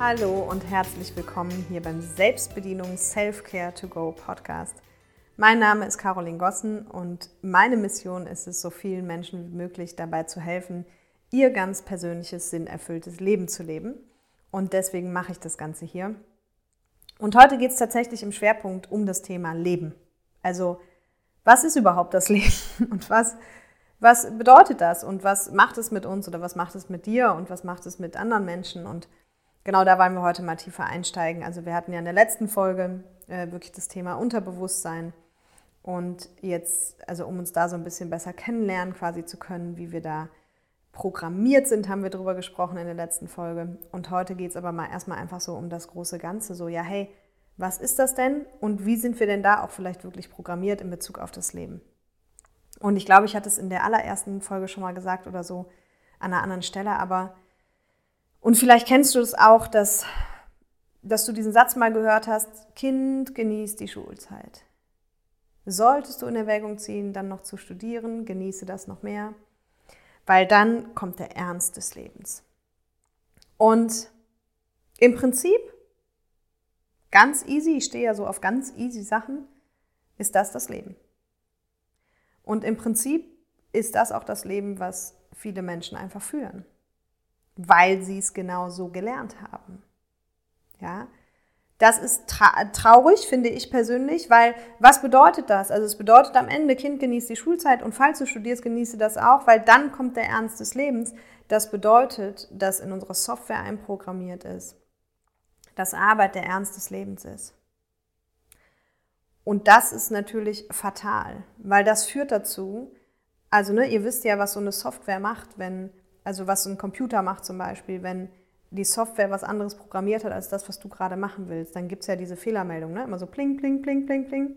Hallo und herzlich willkommen hier beim Selbstbedienung Self-Care to Go Podcast. Mein Name ist Caroline Gossen und meine Mission ist es, so vielen Menschen wie möglich dabei zu helfen, ihr ganz persönliches, sinnerfülltes Leben zu leben. Und deswegen mache ich das Ganze hier. Und heute geht es tatsächlich im Schwerpunkt um das Thema Leben. Also, was ist überhaupt das Leben und was, was bedeutet das und was macht es mit uns oder was macht es mit dir und was macht es mit anderen Menschen und genau da wollen wir heute mal tiefer einsteigen. Also wir hatten ja in der letzten Folge äh, wirklich das Thema Unterbewusstsein und jetzt, also um uns da so ein bisschen besser kennenlernen quasi zu können, wie wir da programmiert sind, haben wir darüber gesprochen in der letzten Folge. Und heute geht es aber mal erstmal einfach so um das große Ganze. So, ja, hey, was ist das denn und wie sind wir denn da auch vielleicht wirklich programmiert in Bezug auf das Leben? Und ich glaube, ich hatte es in der allerersten Folge schon mal gesagt oder so an einer anderen Stelle, aber und vielleicht kennst du es auch, dass, dass du diesen Satz mal gehört hast, Kind genießt die Schulzeit. Solltest du in Erwägung ziehen, dann noch zu studieren, genieße das noch mehr weil dann kommt der Ernst des Lebens. Und im Prinzip, ganz easy, ich stehe ja so auf ganz easy Sachen, ist das das Leben. Und im Prinzip ist das auch das Leben, was viele Menschen einfach führen, weil sie es genau so gelernt haben. Ja, das ist tra traurig, finde ich persönlich, weil was bedeutet das? Also es bedeutet am Ende, Kind genießt die Schulzeit und falls du studierst, genieße das auch, weil dann kommt der Ernst des Lebens. Das bedeutet, dass in unserer Software einprogrammiert ist, dass Arbeit der Ernst des Lebens ist. Und das ist natürlich fatal, weil das führt dazu, also ne, ihr wisst ja, was so eine Software macht, wenn, also was ein Computer macht zum Beispiel, wenn die Software was anderes programmiert hat als das, was du gerade machen willst, dann gibt es ja diese Fehlermeldung, ne? immer so pling, pling, pling, pling, pling.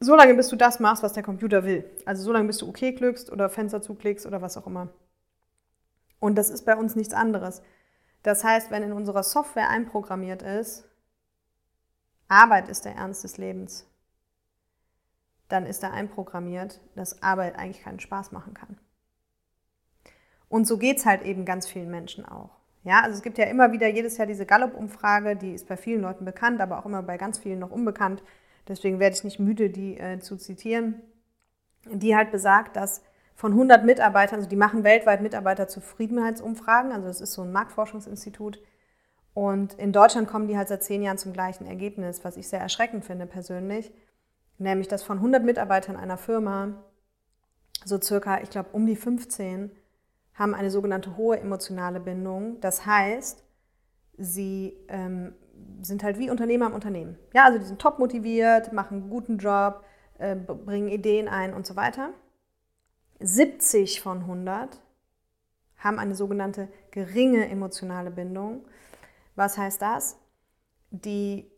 So lange, bis du das machst, was der Computer will. Also so lange, bis du OK klickst oder Fenster zuklickst oder was auch immer. Und das ist bei uns nichts anderes. Das heißt, wenn in unserer Software einprogrammiert ist, Arbeit ist der Ernst des Lebens, dann ist da einprogrammiert, dass Arbeit eigentlich keinen Spaß machen kann. Und so geht es halt eben ganz vielen Menschen auch. Ja, also es gibt ja immer wieder jedes Jahr diese Gallup-Umfrage, die ist bei vielen Leuten bekannt, aber auch immer bei ganz vielen noch unbekannt. Deswegen werde ich nicht müde, die äh, zu zitieren, die halt besagt, dass von 100 Mitarbeitern, also die machen weltweit Mitarbeiterzufriedenheitsumfragen, also das ist so ein Marktforschungsinstitut. Und in Deutschland kommen die halt seit zehn Jahren zum gleichen Ergebnis, was ich sehr erschreckend finde persönlich. Nämlich, dass von 100 Mitarbeitern einer Firma so circa, ich glaube, um die 15 haben eine sogenannte hohe emotionale Bindung. Das heißt, sie ähm, sind halt wie Unternehmer im Unternehmen. Ja, also die sind top motiviert, machen einen guten Job, äh, bringen Ideen ein und so weiter. 70 von 100 haben eine sogenannte geringe emotionale Bindung. Was heißt das? Die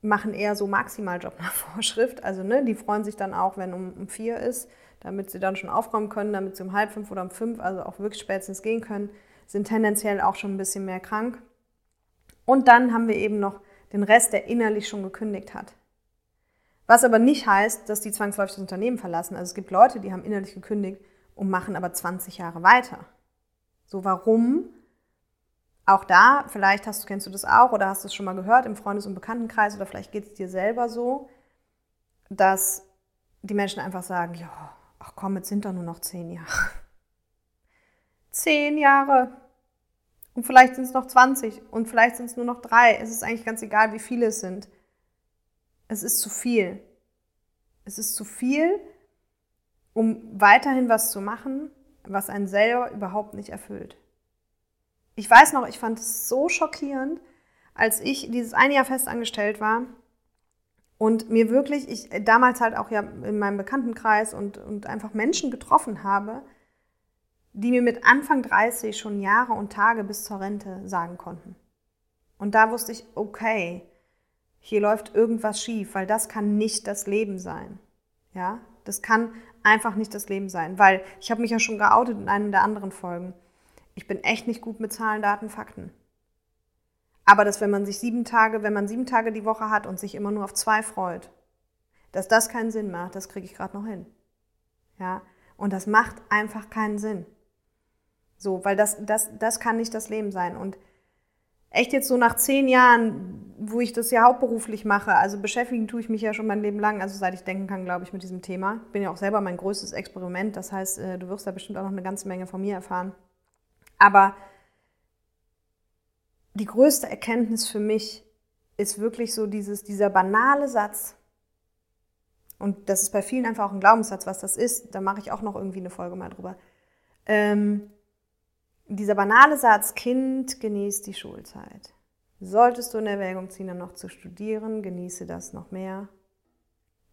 machen eher so Maximaljob nach Vorschrift. Also ne, die freuen sich dann auch, wenn um, um vier ist, damit sie dann schon aufräumen können, damit sie um halb fünf oder um fünf, also auch wirklich spätestens gehen können, sind tendenziell auch schon ein bisschen mehr krank. Und dann haben wir eben noch den Rest, der innerlich schon gekündigt hat. Was aber nicht heißt, dass die zwangsläufig das Unternehmen verlassen. Also es gibt Leute, die haben innerlich gekündigt und machen aber 20 Jahre weiter. So, warum? Auch da, vielleicht hast kennst du das auch oder hast du es schon mal gehört im Freundes- und Bekanntenkreis oder vielleicht geht es dir selber so, dass die Menschen einfach sagen, ja, ach komm, jetzt sind doch nur noch zehn Jahre. Zehn Jahre. Und vielleicht sind es noch 20 und vielleicht sind es nur noch drei. Es ist eigentlich ganz egal, wie viele es sind. Es ist zu viel. Es ist zu viel, um weiterhin was zu machen, was einen selber überhaupt nicht erfüllt. Ich weiß noch, ich fand es so schockierend, als ich dieses eine Jahr festangestellt war und mir wirklich, ich damals halt auch ja in meinem Bekanntenkreis und, und einfach Menschen getroffen habe, die mir mit Anfang 30 schon Jahre und Tage bis zur Rente sagen konnten. Und da wusste ich, okay, hier läuft irgendwas schief, weil das kann nicht das Leben sein. Ja, das kann einfach nicht das Leben sein, weil ich habe mich ja schon geoutet in einem der anderen Folgen. Ich bin echt nicht gut mit Zahlen, Daten, Fakten. Aber dass wenn man sich sieben Tage, wenn man sieben Tage die Woche hat und sich immer nur auf zwei freut, dass das keinen Sinn macht, das kriege ich gerade noch hin. Ja, und das macht einfach keinen Sinn. So, weil das, das, das kann nicht das Leben sein. Und echt jetzt so nach zehn Jahren, wo ich das ja hauptberuflich mache, also beschäftigen tue ich mich ja schon mein Leben lang, also seit ich denken kann, glaube ich, mit diesem Thema. Ich bin ja auch selber mein größtes Experiment, das heißt, äh, du wirst da bestimmt auch noch eine ganze Menge von mir erfahren. Aber die größte Erkenntnis für mich ist wirklich so dieses, dieser banale Satz, und das ist bei vielen einfach auch ein Glaubenssatz, was das ist, da mache ich auch noch irgendwie eine Folge mal drüber. Ähm, dieser banale Satz, Kind, genießt die Schulzeit. Solltest du in Erwägung ziehen, dann noch zu studieren, genieße das noch mehr,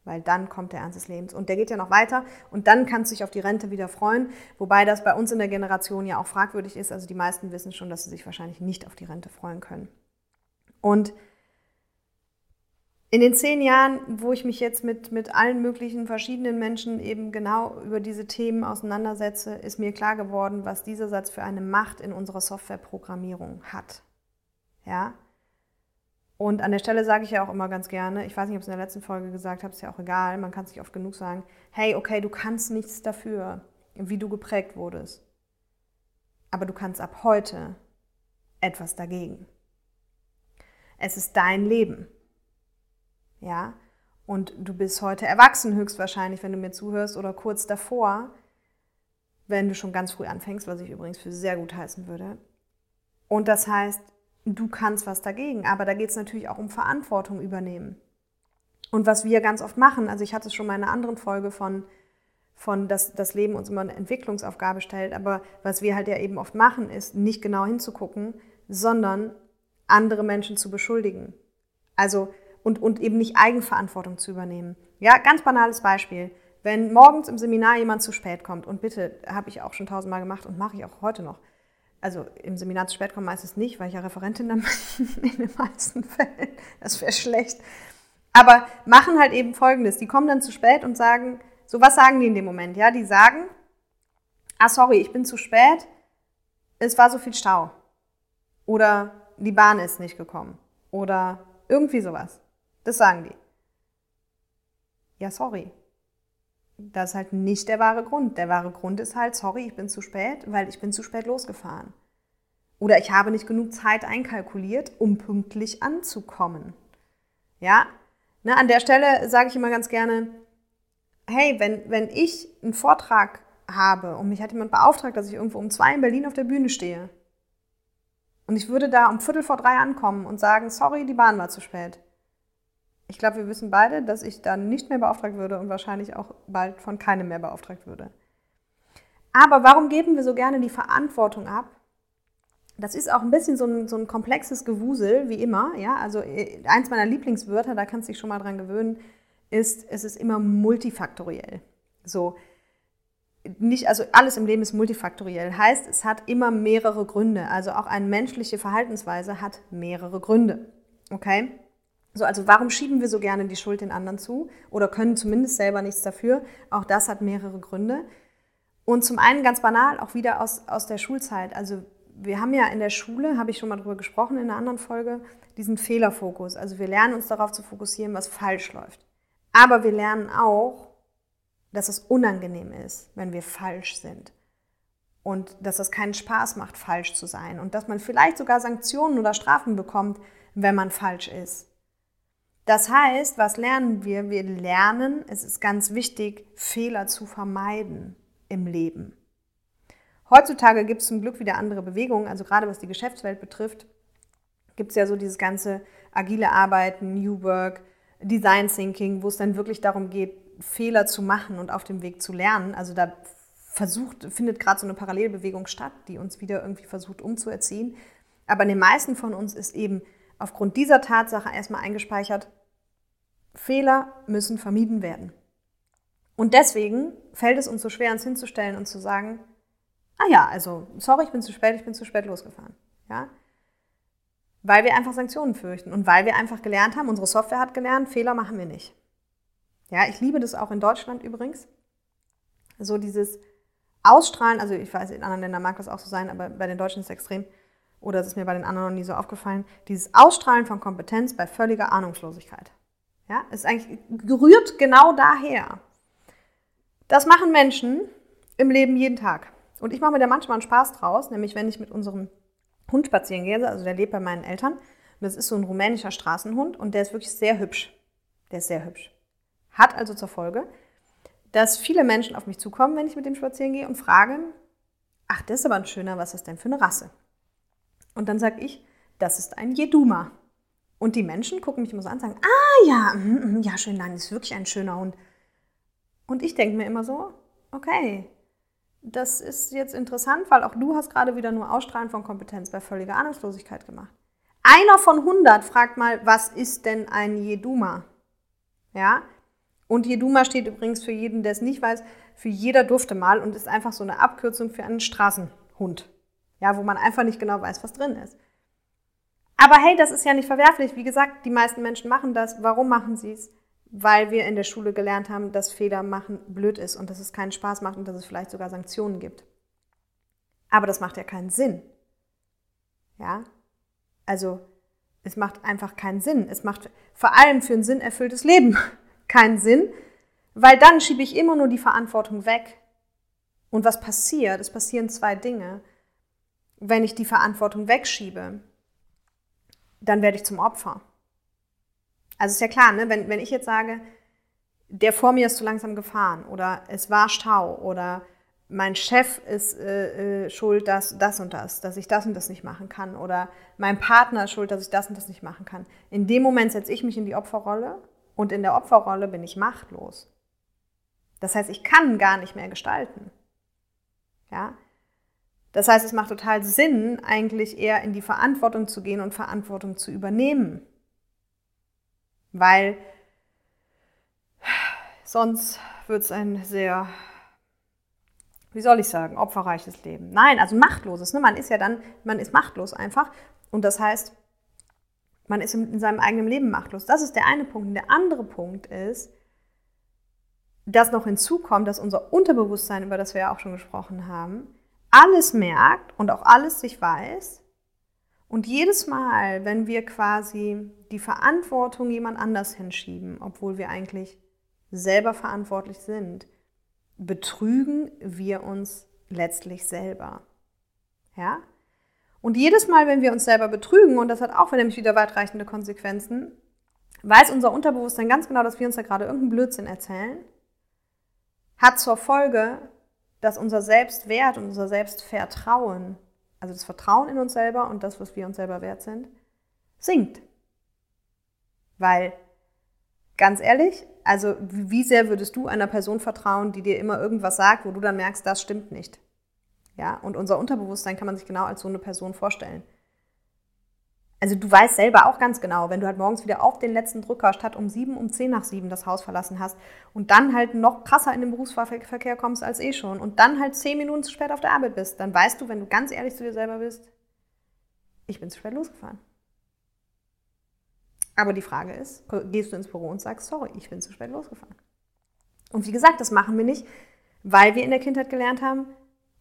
weil dann kommt der Ernst des Lebens. Und der geht ja noch weiter und dann kannst du dich auf die Rente wieder freuen, wobei das bei uns in der Generation ja auch fragwürdig ist. Also die meisten wissen schon, dass sie sich wahrscheinlich nicht auf die Rente freuen können. Und in den zehn Jahren, wo ich mich jetzt mit, mit allen möglichen verschiedenen Menschen eben genau über diese Themen auseinandersetze, ist mir klar geworden, was dieser Satz für eine Macht in unserer Softwareprogrammierung hat. Ja? Und an der Stelle sage ich ja auch immer ganz gerne, ich weiß nicht, ob es in der letzten Folge gesagt habe, ist ja auch egal, man kann es nicht oft genug sagen, hey, okay, du kannst nichts dafür, wie du geprägt wurdest. Aber du kannst ab heute etwas dagegen. Es ist dein Leben ja, und du bist heute erwachsen höchstwahrscheinlich, wenn du mir zuhörst, oder kurz davor, wenn du schon ganz früh anfängst, was ich übrigens für sehr gut heißen würde. Und das heißt, du kannst was dagegen, aber da geht es natürlich auch um Verantwortung übernehmen. Und was wir ganz oft machen, also ich hatte es schon mal in einer anderen Folge von, von dass das Leben uns immer eine Entwicklungsaufgabe stellt, aber was wir halt ja eben oft machen, ist nicht genau hinzugucken, sondern andere Menschen zu beschuldigen. Also und, und eben nicht Eigenverantwortung zu übernehmen. Ja, ganz banales Beispiel. Wenn morgens im Seminar jemand zu spät kommt, und bitte, habe ich auch schon tausendmal gemacht und mache ich auch heute noch. Also im Seminar zu spät kommen meistens nicht, weil ich ja Referentin dann bin in den meisten Fällen. Das wäre schlecht. Aber machen halt eben Folgendes. Die kommen dann zu spät und sagen, so was sagen die in dem Moment? Ja, die sagen, ah sorry, ich bin zu spät, es war so viel Stau. Oder die Bahn ist nicht gekommen. Oder irgendwie sowas. Das sagen die. Ja, sorry. Das ist halt nicht der wahre Grund. Der wahre Grund ist halt, sorry, ich bin zu spät, weil ich bin zu spät losgefahren. Oder ich habe nicht genug Zeit einkalkuliert, um pünktlich anzukommen. Ja, ne, an der Stelle sage ich immer ganz gerne, hey, wenn, wenn ich einen Vortrag habe und mich hat jemand beauftragt, dass ich irgendwo um zwei in Berlin auf der Bühne stehe und ich würde da um Viertel vor drei ankommen und sagen, sorry, die Bahn war zu spät, ich glaube, wir wissen beide, dass ich dann nicht mehr beauftragt würde und wahrscheinlich auch bald von keinem mehr beauftragt würde. Aber warum geben wir so gerne die Verantwortung ab? Das ist auch ein bisschen so ein, so ein komplexes Gewusel, wie immer. Ja? Also äh, eins meiner Lieblingswörter, da kannst du dich schon mal dran gewöhnen, ist, es ist immer multifaktoriell. So, nicht, also alles im Leben ist multifaktoriell. Heißt, es hat immer mehrere Gründe. Also auch eine menschliche Verhaltensweise hat mehrere Gründe. Okay? So, also warum schieben wir so gerne die Schuld den anderen zu oder können zumindest selber nichts dafür? Auch das hat mehrere Gründe. Und zum einen ganz banal, auch wieder aus, aus der Schulzeit. Also wir haben ja in der Schule, habe ich schon mal drüber gesprochen in einer anderen Folge, diesen Fehlerfokus. Also wir lernen uns darauf zu fokussieren, was falsch läuft. Aber wir lernen auch, dass es unangenehm ist, wenn wir falsch sind. Und dass es keinen Spaß macht, falsch zu sein. Und dass man vielleicht sogar Sanktionen oder Strafen bekommt, wenn man falsch ist. Das heißt, was lernen wir? Wir lernen, es ist ganz wichtig, Fehler zu vermeiden im Leben. Heutzutage gibt es zum Glück wieder andere Bewegungen, also gerade was die Geschäftswelt betrifft, gibt es ja so dieses ganze agile Arbeiten, New Work, Design Thinking, wo es dann wirklich darum geht, Fehler zu machen und auf dem Weg zu lernen. Also da versucht, findet gerade so eine Parallelbewegung statt, die uns wieder irgendwie versucht umzuerziehen. Aber in den meisten von uns ist eben aufgrund dieser Tatsache erstmal eingespeichert, Fehler müssen vermieden werden. Und deswegen fällt es uns so schwer, uns hinzustellen und zu sagen, ah ja, also, sorry, ich bin zu spät, ich bin zu spät losgefahren. Ja? Weil wir einfach Sanktionen fürchten und weil wir einfach gelernt haben, unsere Software hat gelernt, Fehler machen wir nicht. Ja, ich liebe das auch in Deutschland übrigens. So dieses Ausstrahlen, also ich weiß, in anderen Ländern mag das auch so sein, aber bei den Deutschen ist es extrem, oder es ist mir bei den anderen noch nie so aufgefallen, dieses Ausstrahlen von Kompetenz bei völliger Ahnungslosigkeit. Ja, ist eigentlich gerührt genau daher. Das machen Menschen im Leben jeden Tag. Und ich mache mir da manchmal einen Spaß draus, nämlich wenn ich mit unseren Hund spazieren gehe, also der lebt bei meinen Eltern, und das ist so ein rumänischer Straßenhund und der ist wirklich sehr hübsch. Der ist sehr hübsch. Hat also zur Folge, dass viele Menschen auf mich zukommen, wenn ich mit dem spazieren gehe und fragen, ach, das ist aber ein schöner, was ist denn für eine Rasse? Und dann sage ich, das ist ein Jeduma. Und die Menschen gucken mich immer so an und sagen, ah ja, mm, ja, schön, nein, ist wirklich ein schöner Hund. Und ich denke mir immer so, okay, das ist jetzt interessant, weil auch du hast gerade wieder nur Ausstrahlen von Kompetenz bei völliger Ahnungslosigkeit gemacht. Einer von 100 fragt mal, was ist denn ein Jeduma? Ja? Und Jeduma steht übrigens für jeden, der es nicht weiß, für jeder durfte mal und ist einfach so eine Abkürzung für einen Straßenhund. Ja, wo man einfach nicht genau weiß, was drin ist. Aber hey, das ist ja nicht verwerflich. Wie gesagt, die meisten Menschen machen das. Warum machen sie es? Weil wir in der Schule gelernt haben, dass Fehler machen blöd ist und dass es keinen Spaß macht und dass es vielleicht sogar Sanktionen gibt. Aber das macht ja keinen Sinn. Ja? Also, es macht einfach keinen Sinn. Es macht vor allem für ein sinnerfülltes Leben keinen Sinn, weil dann schiebe ich immer nur die Verantwortung weg. Und was passiert? Es passieren zwei Dinge. Wenn ich die Verantwortung wegschiebe, dann werde ich zum Opfer. Also ist ja klar, ne? wenn, wenn ich jetzt sage, der vor mir ist zu langsam gefahren oder es war Stau oder mein Chef ist äh, äh, schuld, dass das und das, dass ich das und das nicht machen kann oder mein Partner ist schuld, dass ich das und das nicht machen kann. In dem Moment setze ich mich in die Opferrolle und in der Opferrolle bin ich machtlos. Das heißt, ich kann gar nicht mehr gestalten. Ja? Das heißt, es macht total Sinn, eigentlich eher in die Verantwortung zu gehen und Verantwortung zu übernehmen. Weil sonst wird es ein sehr, wie soll ich sagen, opferreiches Leben. Nein, also machtloses. Ne? Man ist ja dann, man ist machtlos einfach. Und das heißt, man ist in seinem eigenen Leben machtlos. Das ist der eine Punkt. Und der andere Punkt ist, dass noch hinzukommt, dass unser Unterbewusstsein, über das wir ja auch schon gesprochen haben, alles merkt und auch alles sich weiß. Und jedes Mal, wenn wir quasi die Verantwortung jemand anders hinschieben, obwohl wir eigentlich selber verantwortlich sind, betrügen wir uns letztlich selber. Ja? Und jedes Mal, wenn wir uns selber betrügen, und das hat auch nämlich wieder weitreichende Konsequenzen, weiß unser Unterbewusstsein ganz genau, dass wir uns da gerade irgendeinen Blödsinn erzählen, hat zur Folge, dass unser Selbstwert und unser Selbstvertrauen, also das Vertrauen in uns selber und das, was wir uns selber wert sind, sinkt. Weil, ganz ehrlich, also wie sehr würdest du einer Person vertrauen, die dir immer irgendwas sagt, wo du dann merkst, das stimmt nicht? Ja, und unser Unterbewusstsein kann man sich genau als so eine Person vorstellen. Also du weißt selber auch ganz genau, wenn du halt morgens wieder auf den letzten Drücker statt um sieben, um zehn nach sieben das Haus verlassen hast und dann halt noch krasser in den Berufsverkehr kommst als eh schon und dann halt zehn Minuten zu spät auf der Arbeit bist, dann weißt du, wenn du ganz ehrlich zu dir selber bist, ich bin zu spät losgefahren. Aber die Frage ist, gehst du ins Büro und sagst, sorry, ich bin zu spät losgefahren. Und wie gesagt, das machen wir nicht, weil wir in der Kindheit gelernt haben,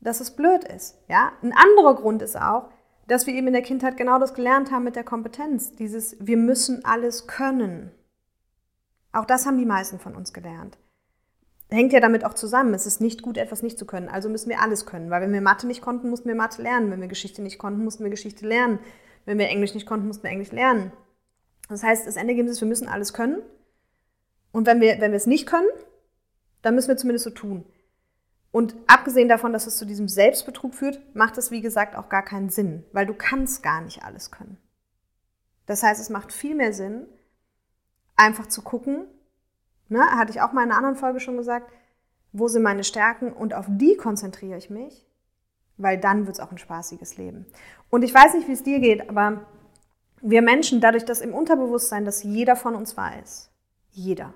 dass es blöd ist. Ja? Ein anderer Grund ist auch, dass wir eben in der Kindheit genau das gelernt haben mit der Kompetenz. Dieses, wir müssen alles können. Auch das haben die meisten von uns gelernt. Hängt ja damit auch zusammen. Es ist nicht gut, etwas nicht zu können. Also müssen wir alles können. Weil wenn wir Mathe nicht konnten, mussten wir Mathe lernen. Wenn wir Geschichte nicht konnten, mussten wir Geschichte lernen. Wenn wir Englisch nicht konnten, mussten wir Englisch lernen. Das heißt, das Endergebnis ist, wir müssen alles können. Und wenn wir, wenn wir es nicht können, dann müssen wir zumindest so tun. Und abgesehen davon, dass es zu diesem Selbstbetrug führt, macht es, wie gesagt, auch gar keinen Sinn, weil du kannst gar nicht alles können. Das heißt, es macht viel mehr Sinn, einfach zu gucken, ne, hatte ich auch mal in einer anderen Folge schon gesagt, wo sind meine Stärken und auf die konzentriere ich mich, weil dann wird es auch ein spaßiges Leben. Und ich weiß nicht, wie es dir geht, aber wir Menschen, dadurch, dass im Unterbewusstsein, dass jeder von uns weiß, jeder,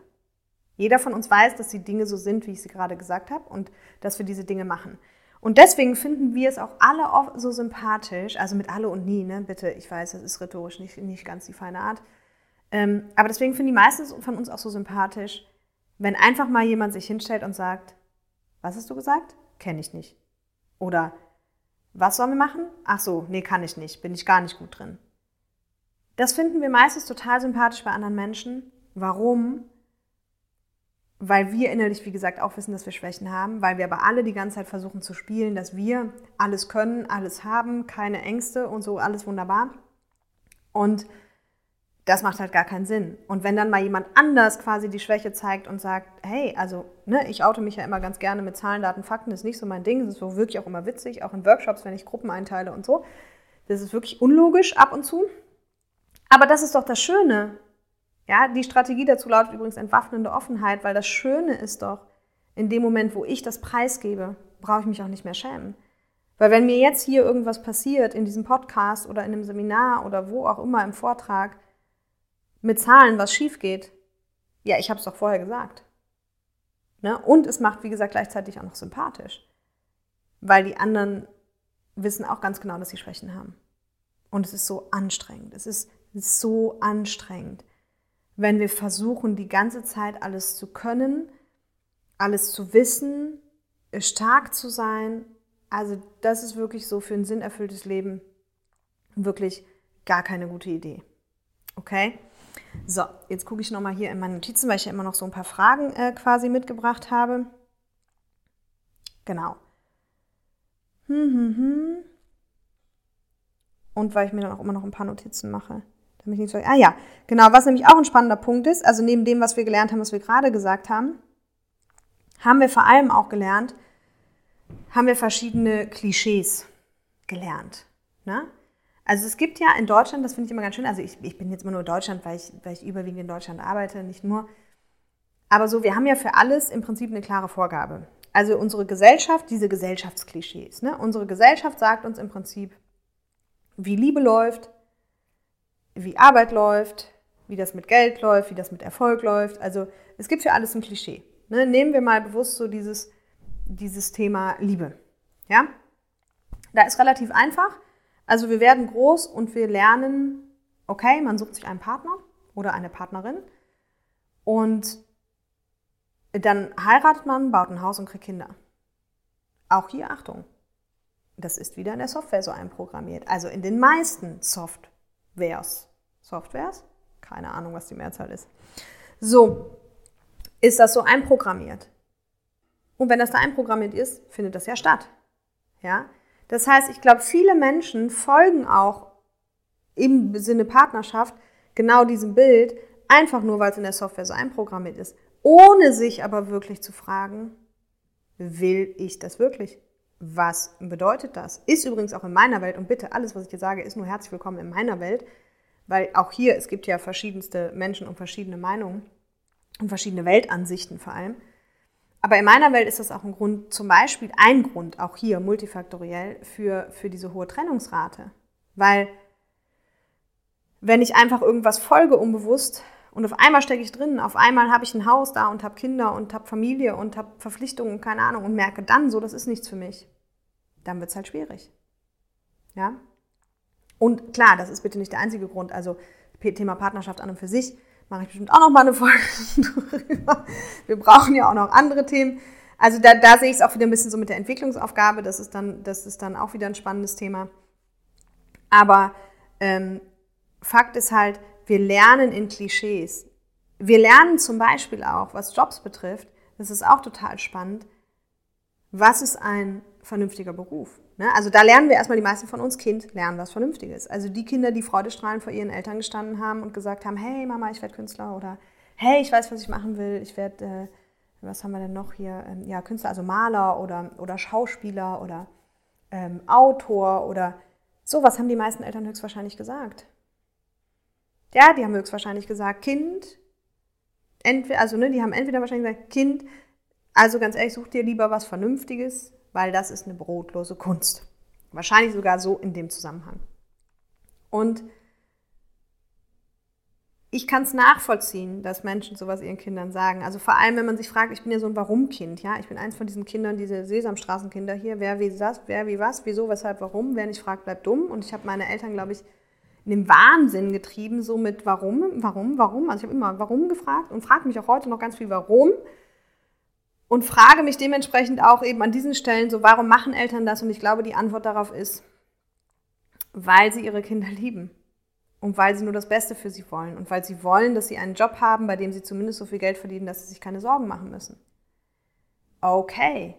jeder von uns weiß, dass die Dinge so sind, wie ich sie gerade gesagt habe und dass wir diese Dinge machen. Und deswegen finden wir es auch alle so sympathisch, also mit alle und nie, ne? bitte, ich weiß, das ist rhetorisch nicht, nicht ganz die feine Art. Ähm, aber deswegen finden die meisten von uns auch so sympathisch, wenn einfach mal jemand sich hinstellt und sagt, was hast du gesagt? Kenne ich nicht. Oder was sollen wir machen? Ach so, nee, kann ich nicht, bin ich gar nicht gut drin. Das finden wir meistens total sympathisch bei anderen Menschen. Warum? Weil wir innerlich, wie gesagt, auch wissen, dass wir Schwächen haben, weil wir aber alle die ganze Zeit versuchen zu spielen, dass wir alles können, alles haben, keine Ängste und so, alles wunderbar. Und das macht halt gar keinen Sinn. Und wenn dann mal jemand anders quasi die Schwäche zeigt und sagt, hey, also, ne, ich oute mich ja immer ganz gerne mit Zahlen, Daten, Fakten, ist nicht so mein Ding, das ist so wirklich auch immer witzig, auch in Workshops, wenn ich Gruppen einteile und so. Das ist wirklich unlogisch ab und zu. Aber das ist doch das Schöne. Ja, die Strategie dazu lautet übrigens entwaffnende Offenheit, weil das Schöne ist doch, in dem Moment, wo ich das preisgebe, brauche ich mich auch nicht mehr schämen. Weil wenn mir jetzt hier irgendwas passiert in diesem Podcast oder in einem Seminar oder wo auch immer im Vortrag mit Zahlen was schief geht, ja, ich habe es doch vorher gesagt. Ne? Und es macht, wie gesagt, gleichzeitig auch noch sympathisch. Weil die anderen wissen auch ganz genau, dass sie Schwächen haben. Und es ist so anstrengend. Es ist so anstrengend wenn wir versuchen, die ganze Zeit alles zu können, alles zu wissen, stark zu sein. Also das ist wirklich so für ein sinnerfülltes Leben wirklich gar keine gute Idee. Okay? So, jetzt gucke ich nochmal hier in meine Notizen, weil ich ja immer noch so ein paar Fragen äh, quasi mitgebracht habe. Genau. Hm, hm, hm. Und weil ich mir dann auch immer noch ein paar Notizen mache. Damit ich nicht so, ah ja, genau, was nämlich auch ein spannender Punkt ist, also neben dem, was wir gelernt haben, was wir gerade gesagt haben, haben wir vor allem auch gelernt, haben wir verschiedene Klischees gelernt. Ne? Also es gibt ja in Deutschland, das finde ich immer ganz schön, also ich, ich bin jetzt immer nur in Deutschland, weil ich, weil ich überwiegend in Deutschland arbeite, nicht nur. Aber so, wir haben ja für alles im Prinzip eine klare Vorgabe. Also unsere Gesellschaft, diese Gesellschaftsklischees. Ne? Unsere Gesellschaft sagt uns im Prinzip, wie Liebe läuft, wie Arbeit läuft, wie das mit Geld läuft, wie das mit Erfolg läuft. Also es gibt für alles ein Klischee. Ne? Nehmen wir mal bewusst so dieses, dieses Thema Liebe. Ja? Da ist relativ einfach. Also wir werden groß und wir lernen, okay, man sucht sich einen Partner oder eine Partnerin und dann heiratet man, baut ein Haus und kriegt Kinder. Auch hier Achtung. Das ist wieder in der Software so einprogrammiert. Also in den meisten Soft Softwares. Softwares? Keine Ahnung, was die Mehrzahl ist. So, ist das so einprogrammiert. Und wenn das da einprogrammiert ist, findet das ja statt. Ja? Das heißt, ich glaube, viele Menschen folgen auch im Sinne Partnerschaft genau diesem Bild, einfach nur, weil es in der Software so einprogrammiert ist, ohne sich aber wirklich zu fragen, will ich das wirklich? Was bedeutet das? Ist übrigens auch in meiner Welt, und bitte, alles, was ich dir sage, ist nur herzlich willkommen in meiner Welt, weil auch hier, es gibt ja verschiedenste Menschen und verschiedene Meinungen und verschiedene Weltansichten vor allem. Aber in meiner Welt ist das auch ein Grund, zum Beispiel ein Grund, auch hier multifaktoriell, für, für diese hohe Trennungsrate. Weil wenn ich einfach irgendwas folge unbewusst und auf einmal stecke ich drin, auf einmal habe ich ein Haus da und habe Kinder und habe Familie und habe Verpflichtungen, keine Ahnung, und merke dann so, das ist nichts für mich dann wird es halt schwierig. Ja? Und klar, das ist bitte nicht der einzige Grund. Also Thema Partnerschaft an und für sich mache ich bestimmt auch noch mal eine Folge drüber. Wir brauchen ja auch noch andere Themen. Also da, da sehe ich es auch wieder ein bisschen so mit der Entwicklungsaufgabe. Das ist dann, das ist dann auch wieder ein spannendes Thema. Aber ähm, Fakt ist halt, wir lernen in Klischees. Wir lernen zum Beispiel auch, was Jobs betrifft, das ist auch total spannend, was ist ein vernünftiger Beruf. Ne? Also da lernen wir erstmal die meisten von uns Kind lernen was Vernünftiges. Also die Kinder, die freudestrahlend vor ihren Eltern gestanden haben und gesagt haben, hey Mama, ich werde Künstler oder hey, ich weiß, was ich machen will, ich werde, äh, was haben wir denn noch hier, ähm, ja Künstler, also Maler oder, oder Schauspieler oder ähm, Autor oder sowas haben die meisten Eltern höchstwahrscheinlich gesagt. Ja, die haben höchstwahrscheinlich gesagt, Kind, entweder, also ne, die haben entweder wahrscheinlich gesagt, Kind, also ganz ehrlich, such dir lieber was Vernünftiges, weil das ist eine brotlose Kunst. Wahrscheinlich sogar so in dem Zusammenhang. Und ich kann es nachvollziehen, dass Menschen sowas ihren Kindern sagen. Also vor allem, wenn man sich fragt, ich bin ja so ein Warum-Kind, ja. Ich bin eins von diesen Kindern, diese Sesamstraßenkinder hier. Wer wie das, wer wie was, wieso, weshalb, warum. Wer nicht fragt, bleibt dumm. Und ich habe meine Eltern, glaube ich, in den Wahnsinn getrieben, so mit Warum, Warum, Warum. Also ich habe immer Warum gefragt und frage mich auch heute noch ganz viel Warum und frage mich dementsprechend auch eben an diesen Stellen so, warum machen Eltern das? Und ich glaube, die Antwort darauf ist, weil sie ihre Kinder lieben. Und weil sie nur das Beste für sie wollen. Und weil sie wollen, dass sie einen Job haben, bei dem sie zumindest so viel Geld verdienen, dass sie sich keine Sorgen machen müssen. Okay.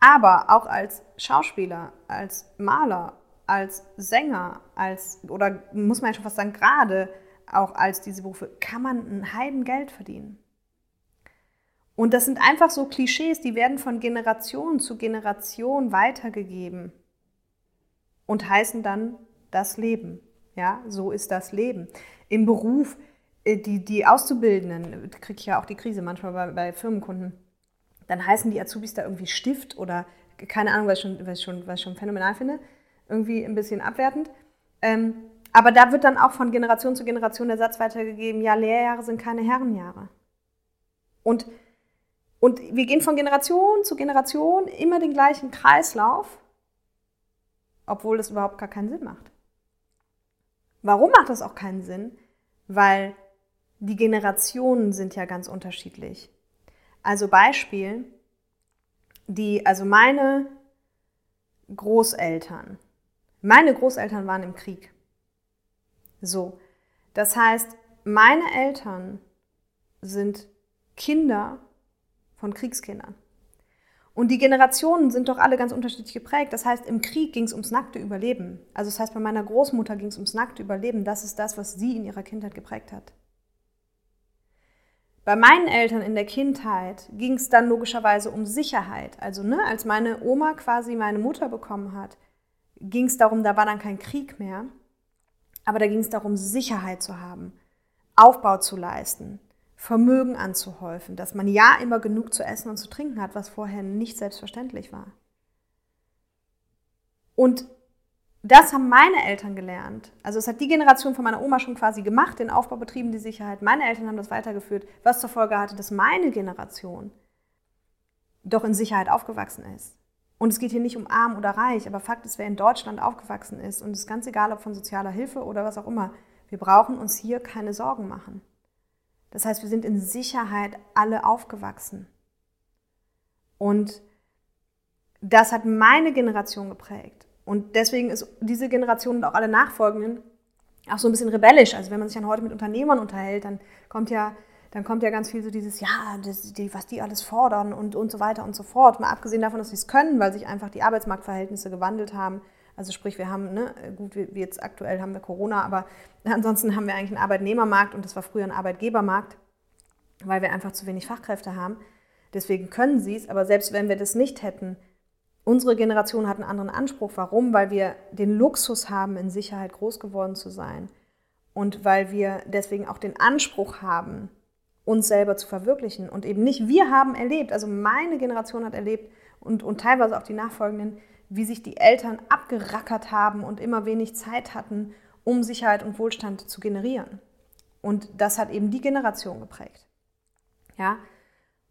Aber auch als Schauspieler, als Maler, als Sänger, als, oder muss man ja schon fast sagen, gerade auch als diese Berufe, kann man ein Heidengeld verdienen. Und das sind einfach so Klischees, die werden von Generation zu Generation weitergegeben und heißen dann das Leben. Ja, so ist das Leben. Im Beruf, äh, die, die Auszubildenden, kriege ich ja auch die Krise manchmal bei, bei Firmenkunden, dann heißen die Azubis da irgendwie Stift oder keine Ahnung, was ich schon, was ich schon, was ich schon phänomenal finde, irgendwie ein bisschen abwertend. Ähm, aber da wird dann auch von Generation zu Generation der Satz weitergegeben, ja, Lehrjahre sind keine Herrenjahre. Und und wir gehen von Generation zu Generation immer den gleichen Kreislauf, obwohl das überhaupt gar keinen Sinn macht. Warum macht das auch keinen Sinn? Weil die Generationen sind ja ganz unterschiedlich. Also Beispiel, die, also meine Großeltern, meine Großeltern waren im Krieg. So, das heißt, meine Eltern sind Kinder von Kriegskindern. Und die Generationen sind doch alle ganz unterschiedlich geprägt. Das heißt, im Krieg ging es ums nackte Überleben. Also das heißt, bei meiner Großmutter ging es ums nackte Überleben. Das ist das, was sie in ihrer Kindheit geprägt hat. Bei meinen Eltern in der Kindheit ging es dann logischerweise um Sicherheit. Also ne, als meine Oma quasi meine Mutter bekommen hat, ging es darum, da war dann kein Krieg mehr, aber da ging es darum, Sicherheit zu haben, Aufbau zu leisten, Vermögen anzuhäufen, dass man ja immer genug zu essen und zu trinken hat, was vorher nicht selbstverständlich war. Und das haben meine Eltern gelernt. Also es hat die Generation von meiner Oma schon quasi gemacht, den Aufbau betrieben, die Sicherheit. Meine Eltern haben das weitergeführt, was zur Folge hatte, dass meine Generation doch in Sicherheit aufgewachsen ist. Und es geht hier nicht um arm oder reich, aber Fakt ist, wer in Deutschland aufgewachsen ist, und es ist ganz egal, ob von sozialer Hilfe oder was auch immer, wir brauchen uns hier keine Sorgen machen. Das heißt, wir sind in Sicherheit alle aufgewachsen. Und das hat meine Generation geprägt. Und deswegen ist diese Generation und auch alle nachfolgenden auch so ein bisschen rebellisch. Also wenn man sich dann heute mit Unternehmern unterhält, dann kommt ja, dann kommt ja ganz viel so dieses, ja, das, die, was die alles fordern und, und so weiter und so fort. Mal abgesehen davon, dass sie es können, weil sich einfach die Arbeitsmarktverhältnisse gewandelt haben. Also sprich, wir haben, ne, gut, wie jetzt aktuell haben wir Corona, aber ansonsten haben wir eigentlich einen Arbeitnehmermarkt und das war früher ein Arbeitgebermarkt, weil wir einfach zu wenig Fachkräfte haben. Deswegen können sie es, aber selbst wenn wir das nicht hätten, unsere Generation hat einen anderen Anspruch. Warum? Weil wir den Luxus haben, in Sicherheit groß geworden zu sein. Und weil wir deswegen auch den Anspruch haben, uns selber zu verwirklichen. Und eben nicht wir haben erlebt, also meine Generation hat erlebt und, und teilweise auch die nachfolgenden, wie sich die Eltern abgerackert haben und immer wenig Zeit hatten, um Sicherheit und Wohlstand zu generieren. Und das hat eben die Generation geprägt. Ja?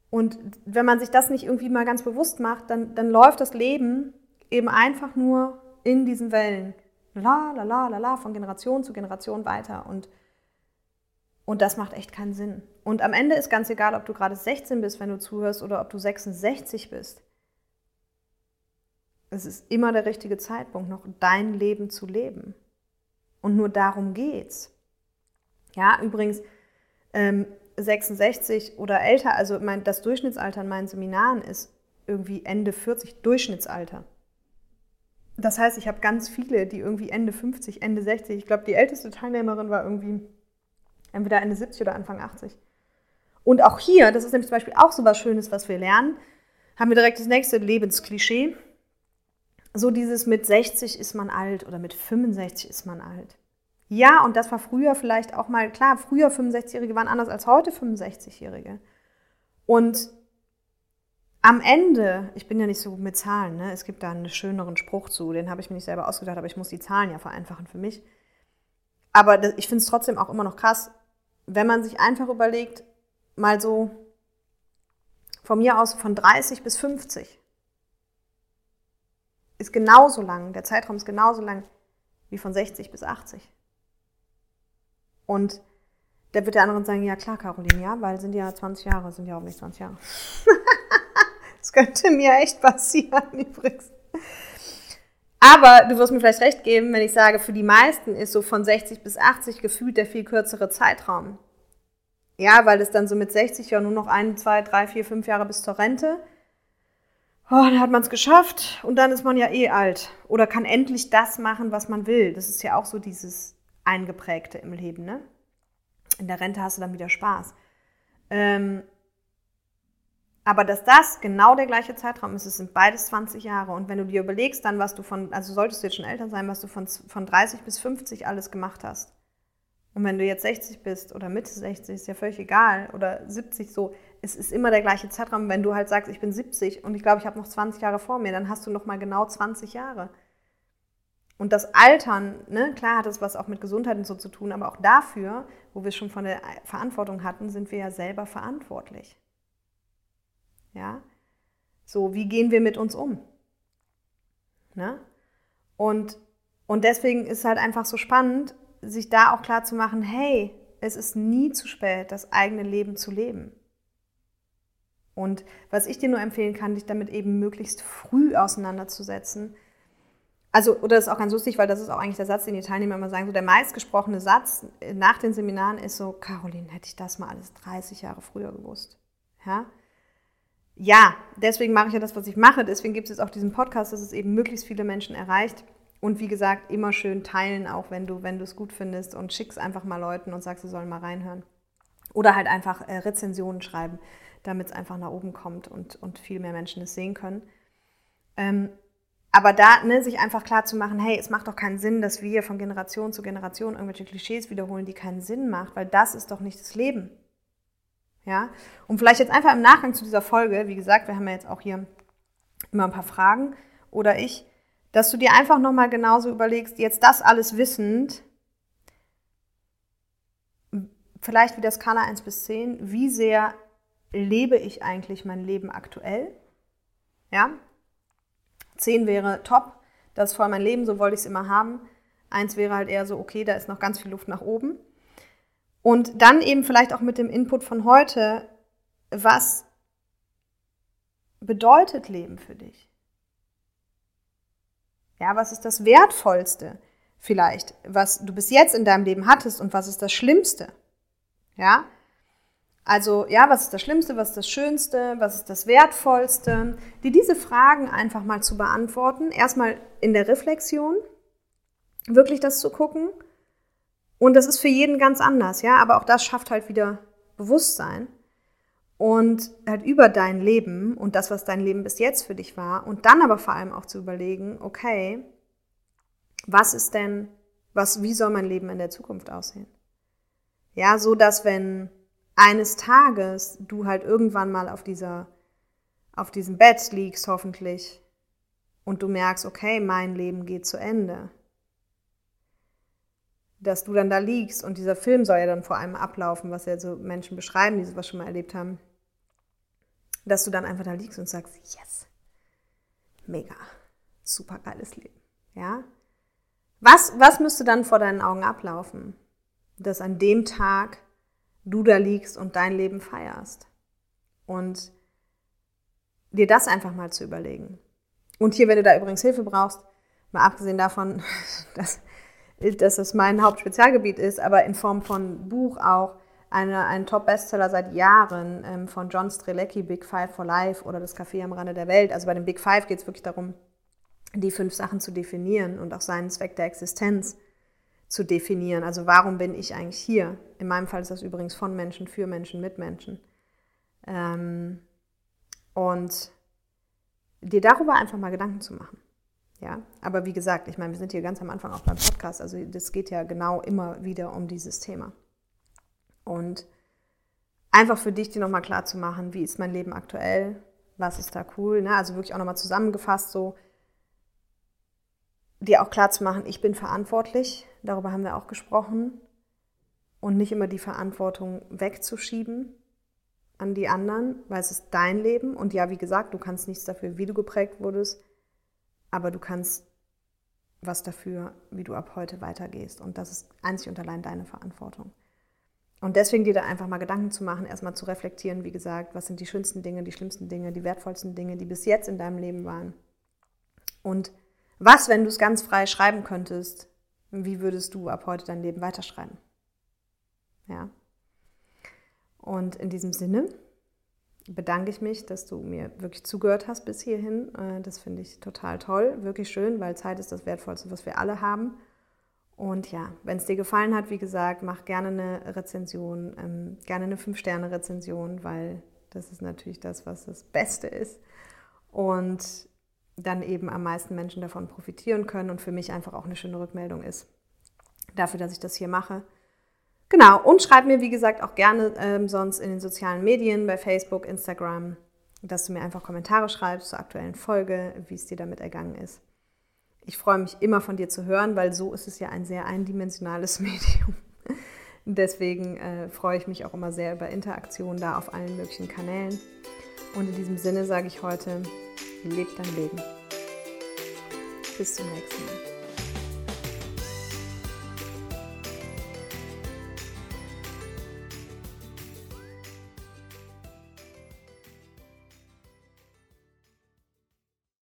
Und wenn man sich das nicht irgendwie mal ganz bewusst macht, dann, dann läuft das Leben eben einfach nur in diesen Wellen. La, la, la, la, la, von Generation zu Generation weiter. Und, und das macht echt keinen Sinn. Und am Ende ist ganz egal, ob du gerade 16 bist, wenn du zuhörst, oder ob du 66 bist es ist immer der richtige Zeitpunkt, noch dein Leben zu leben. Und nur darum geht's. Ja, übrigens, ähm, 66 oder älter, also mein, das Durchschnittsalter in meinen Seminaren ist irgendwie Ende 40 Durchschnittsalter. Das heißt, ich habe ganz viele, die irgendwie Ende 50, Ende 60, ich glaube, die älteste Teilnehmerin war irgendwie entweder Ende 70 oder Anfang 80. Und auch hier, das ist nämlich zum Beispiel auch so was Schönes, was wir lernen, haben wir direkt das nächste Lebensklischee so dieses mit 60 ist man alt oder mit 65 ist man alt. Ja, und das war früher vielleicht auch mal, klar, früher 65-Jährige waren anders als heute 65-Jährige. Und am Ende, ich bin ja nicht so gut mit Zahlen, ne? es gibt da einen schöneren Spruch zu, den habe ich mir nicht selber ausgedacht, aber ich muss die Zahlen ja vereinfachen für mich. Aber das, ich finde es trotzdem auch immer noch krass, wenn man sich einfach überlegt, mal so von mir aus von 30 bis 50 ist genauso lang, der Zeitraum ist genauso lang wie von 60 bis 80. Und da wird der andere sagen, ja klar, Caroline, ja, weil sind ja 20 Jahre, sind ja auch nicht 20 Jahre. das könnte mir echt passieren übrigens. Aber du wirst mir vielleicht recht geben, wenn ich sage, für die meisten ist so von 60 bis 80 gefühlt der viel kürzere Zeitraum. Ja, weil es dann so mit 60 ja nur noch ein, zwei, drei, vier, fünf Jahre bis zur Rente. Oh, dann hat man es geschafft und dann ist man ja eh alt. Oder kann endlich das machen, was man will. Das ist ja auch so dieses Eingeprägte im Leben, ne? In der Rente hast du dann wieder Spaß. Ähm, aber dass das genau der gleiche Zeitraum ist, es sind beides 20 Jahre. Und wenn du dir überlegst, dann, was du von, also solltest du jetzt schon älter sein, was du von, von 30 bis 50 alles gemacht hast. Und wenn du jetzt 60 bist oder Mitte 60, ist ja völlig egal, oder 70 so, es ist immer der gleiche Zeitraum. Wenn du halt sagst, ich bin 70 und ich glaube, ich habe noch 20 Jahre vor mir, dann hast du noch mal genau 20 Jahre. Und das Altern, ne, klar hat es was auch mit Gesundheit und so zu tun, aber auch dafür, wo wir schon von der Verantwortung hatten, sind wir ja selber verantwortlich. Ja? So, wie gehen wir mit uns um? Ne? Und, und deswegen ist es halt einfach so spannend, sich da auch klar zu machen, hey, es ist nie zu spät, das eigene Leben zu leben. Und was ich dir nur empfehlen kann, dich damit eben möglichst früh auseinanderzusetzen. Also, oder das ist auch ganz lustig, weil das ist auch eigentlich der Satz, den die Teilnehmer immer sagen. So der meistgesprochene Satz nach den Seminaren ist so, Caroline, hätte ich das mal alles 30 Jahre früher gewusst. Ja? Ja, deswegen mache ich ja das, was ich mache. Deswegen gibt es jetzt auch diesen Podcast, dass es eben möglichst viele Menschen erreicht. Und wie gesagt, immer schön teilen, auch wenn du, wenn du es gut findest und schickst einfach mal Leuten und sagst, sie sollen mal reinhören. Oder halt einfach äh, Rezensionen schreiben, damit es einfach nach oben kommt und, und viel mehr Menschen es sehen können. Ähm, aber da ne, sich einfach klar zu machen, hey, es macht doch keinen Sinn, dass wir von Generation zu Generation irgendwelche Klischees wiederholen, die keinen Sinn macht, weil das ist doch nicht das Leben. Ja? Und vielleicht jetzt einfach im Nachgang zu dieser Folge, wie gesagt, wir haben ja jetzt auch hier immer ein paar Fragen oder ich, dass du dir einfach nochmal genauso überlegst, jetzt das alles wissend, vielleicht wie der Skala 1 bis 10, wie sehr lebe ich eigentlich mein Leben aktuell? Ja? 10 wäre top, das ist voll mein Leben, so wollte ich es immer haben. 1 wäre halt eher so, okay, da ist noch ganz viel Luft nach oben. Und dann eben vielleicht auch mit dem Input von heute, was bedeutet Leben für dich? Ja, was ist das Wertvollste vielleicht, was du bis jetzt in deinem Leben hattest und was ist das Schlimmste? Ja, also ja, was ist das Schlimmste, was ist das Schönste, was ist das Wertvollste? Dir diese Fragen einfach mal zu beantworten, erstmal in der Reflexion, wirklich das zu gucken. Und das ist für jeden ganz anders, ja, aber auch das schafft halt wieder Bewusstsein und halt über dein Leben und das, was dein Leben bis jetzt für dich war und dann aber vor allem auch zu überlegen, okay, was ist denn, was, wie soll mein Leben in der Zukunft aussehen? Ja, so dass wenn eines Tages du halt irgendwann mal auf dieser, auf diesem Bett liegst, hoffentlich, und du merkst, okay, mein Leben geht zu Ende, dass du dann da liegst und dieser Film soll ja dann vor allem ablaufen, was ja so Menschen beschreiben, die sowas schon mal erlebt haben dass du dann einfach da liegst und sagst, yes, mega, super geiles Leben. Ja? Was, was müsste dann vor deinen Augen ablaufen? Dass an dem Tag du da liegst und dein Leben feierst. Und dir das einfach mal zu überlegen. Und hier, wenn du da übrigens Hilfe brauchst, mal abgesehen davon, dass, dass es mein Hauptspezialgebiet ist, aber in Form von Buch auch, eine, ein Top-Bestseller seit Jahren ähm, von John Strelecki, Big Five for Life oder das Café am Rande der Welt. Also bei dem Big Five geht es wirklich darum, die fünf Sachen zu definieren und auch seinen Zweck der Existenz zu definieren. Also warum bin ich eigentlich hier? In meinem Fall ist das übrigens von Menschen, für Menschen, mit Menschen. Ähm, und dir darüber einfach mal Gedanken zu machen. Ja, aber wie gesagt, ich meine, wir sind hier ganz am Anfang auch beim Podcast, also das geht ja genau immer wieder um dieses Thema. Und einfach für dich dir nochmal klar zu machen, wie ist mein Leben aktuell, was ist da cool, ne? also wirklich auch nochmal zusammengefasst so, dir auch klar zu machen, ich bin verantwortlich, darüber haben wir auch gesprochen, und nicht immer die Verantwortung wegzuschieben an die anderen, weil es ist dein Leben. Und ja, wie gesagt, du kannst nichts dafür, wie du geprägt wurdest, aber du kannst was dafür, wie du ab heute weitergehst. Und das ist einzig und allein deine Verantwortung. Und deswegen dir da einfach mal Gedanken zu machen, erstmal zu reflektieren, wie gesagt, was sind die schönsten Dinge, die schlimmsten Dinge, die wertvollsten Dinge, die bis jetzt in deinem Leben waren. Und Was, wenn du es ganz frei schreiben könntest? Wie würdest du ab heute dein Leben weiterschreiben? Ja. Und in diesem Sinne bedanke ich mich, dass du mir wirklich zugehört hast bis hierhin. Äh, das finde ich total toll, wirklich schön, weil Zeit ist das Wertvollste, was wir alle haben. Und ja, wenn es dir gefallen hat, wie gesagt, mach gerne eine Rezension, ähm, gerne eine 5-Sterne-Rezension, weil das ist natürlich das, was das Beste ist. Und dann eben am meisten Menschen davon profitieren können und für mich einfach auch eine schöne Rückmeldung ist dafür, dass ich das hier mache. Genau, und schreib mir, wie gesagt, auch gerne ähm, sonst in den sozialen Medien, bei Facebook, Instagram, dass du mir einfach Kommentare schreibst zur aktuellen Folge, wie es dir damit ergangen ist. Ich freue mich immer von dir zu hören, weil so ist es ja ein sehr eindimensionales Medium. Deswegen äh, freue ich mich auch immer sehr über Interaktion da auf allen möglichen Kanälen. Und in diesem Sinne sage ich heute, leb dein Leben. Bis zum nächsten Mal.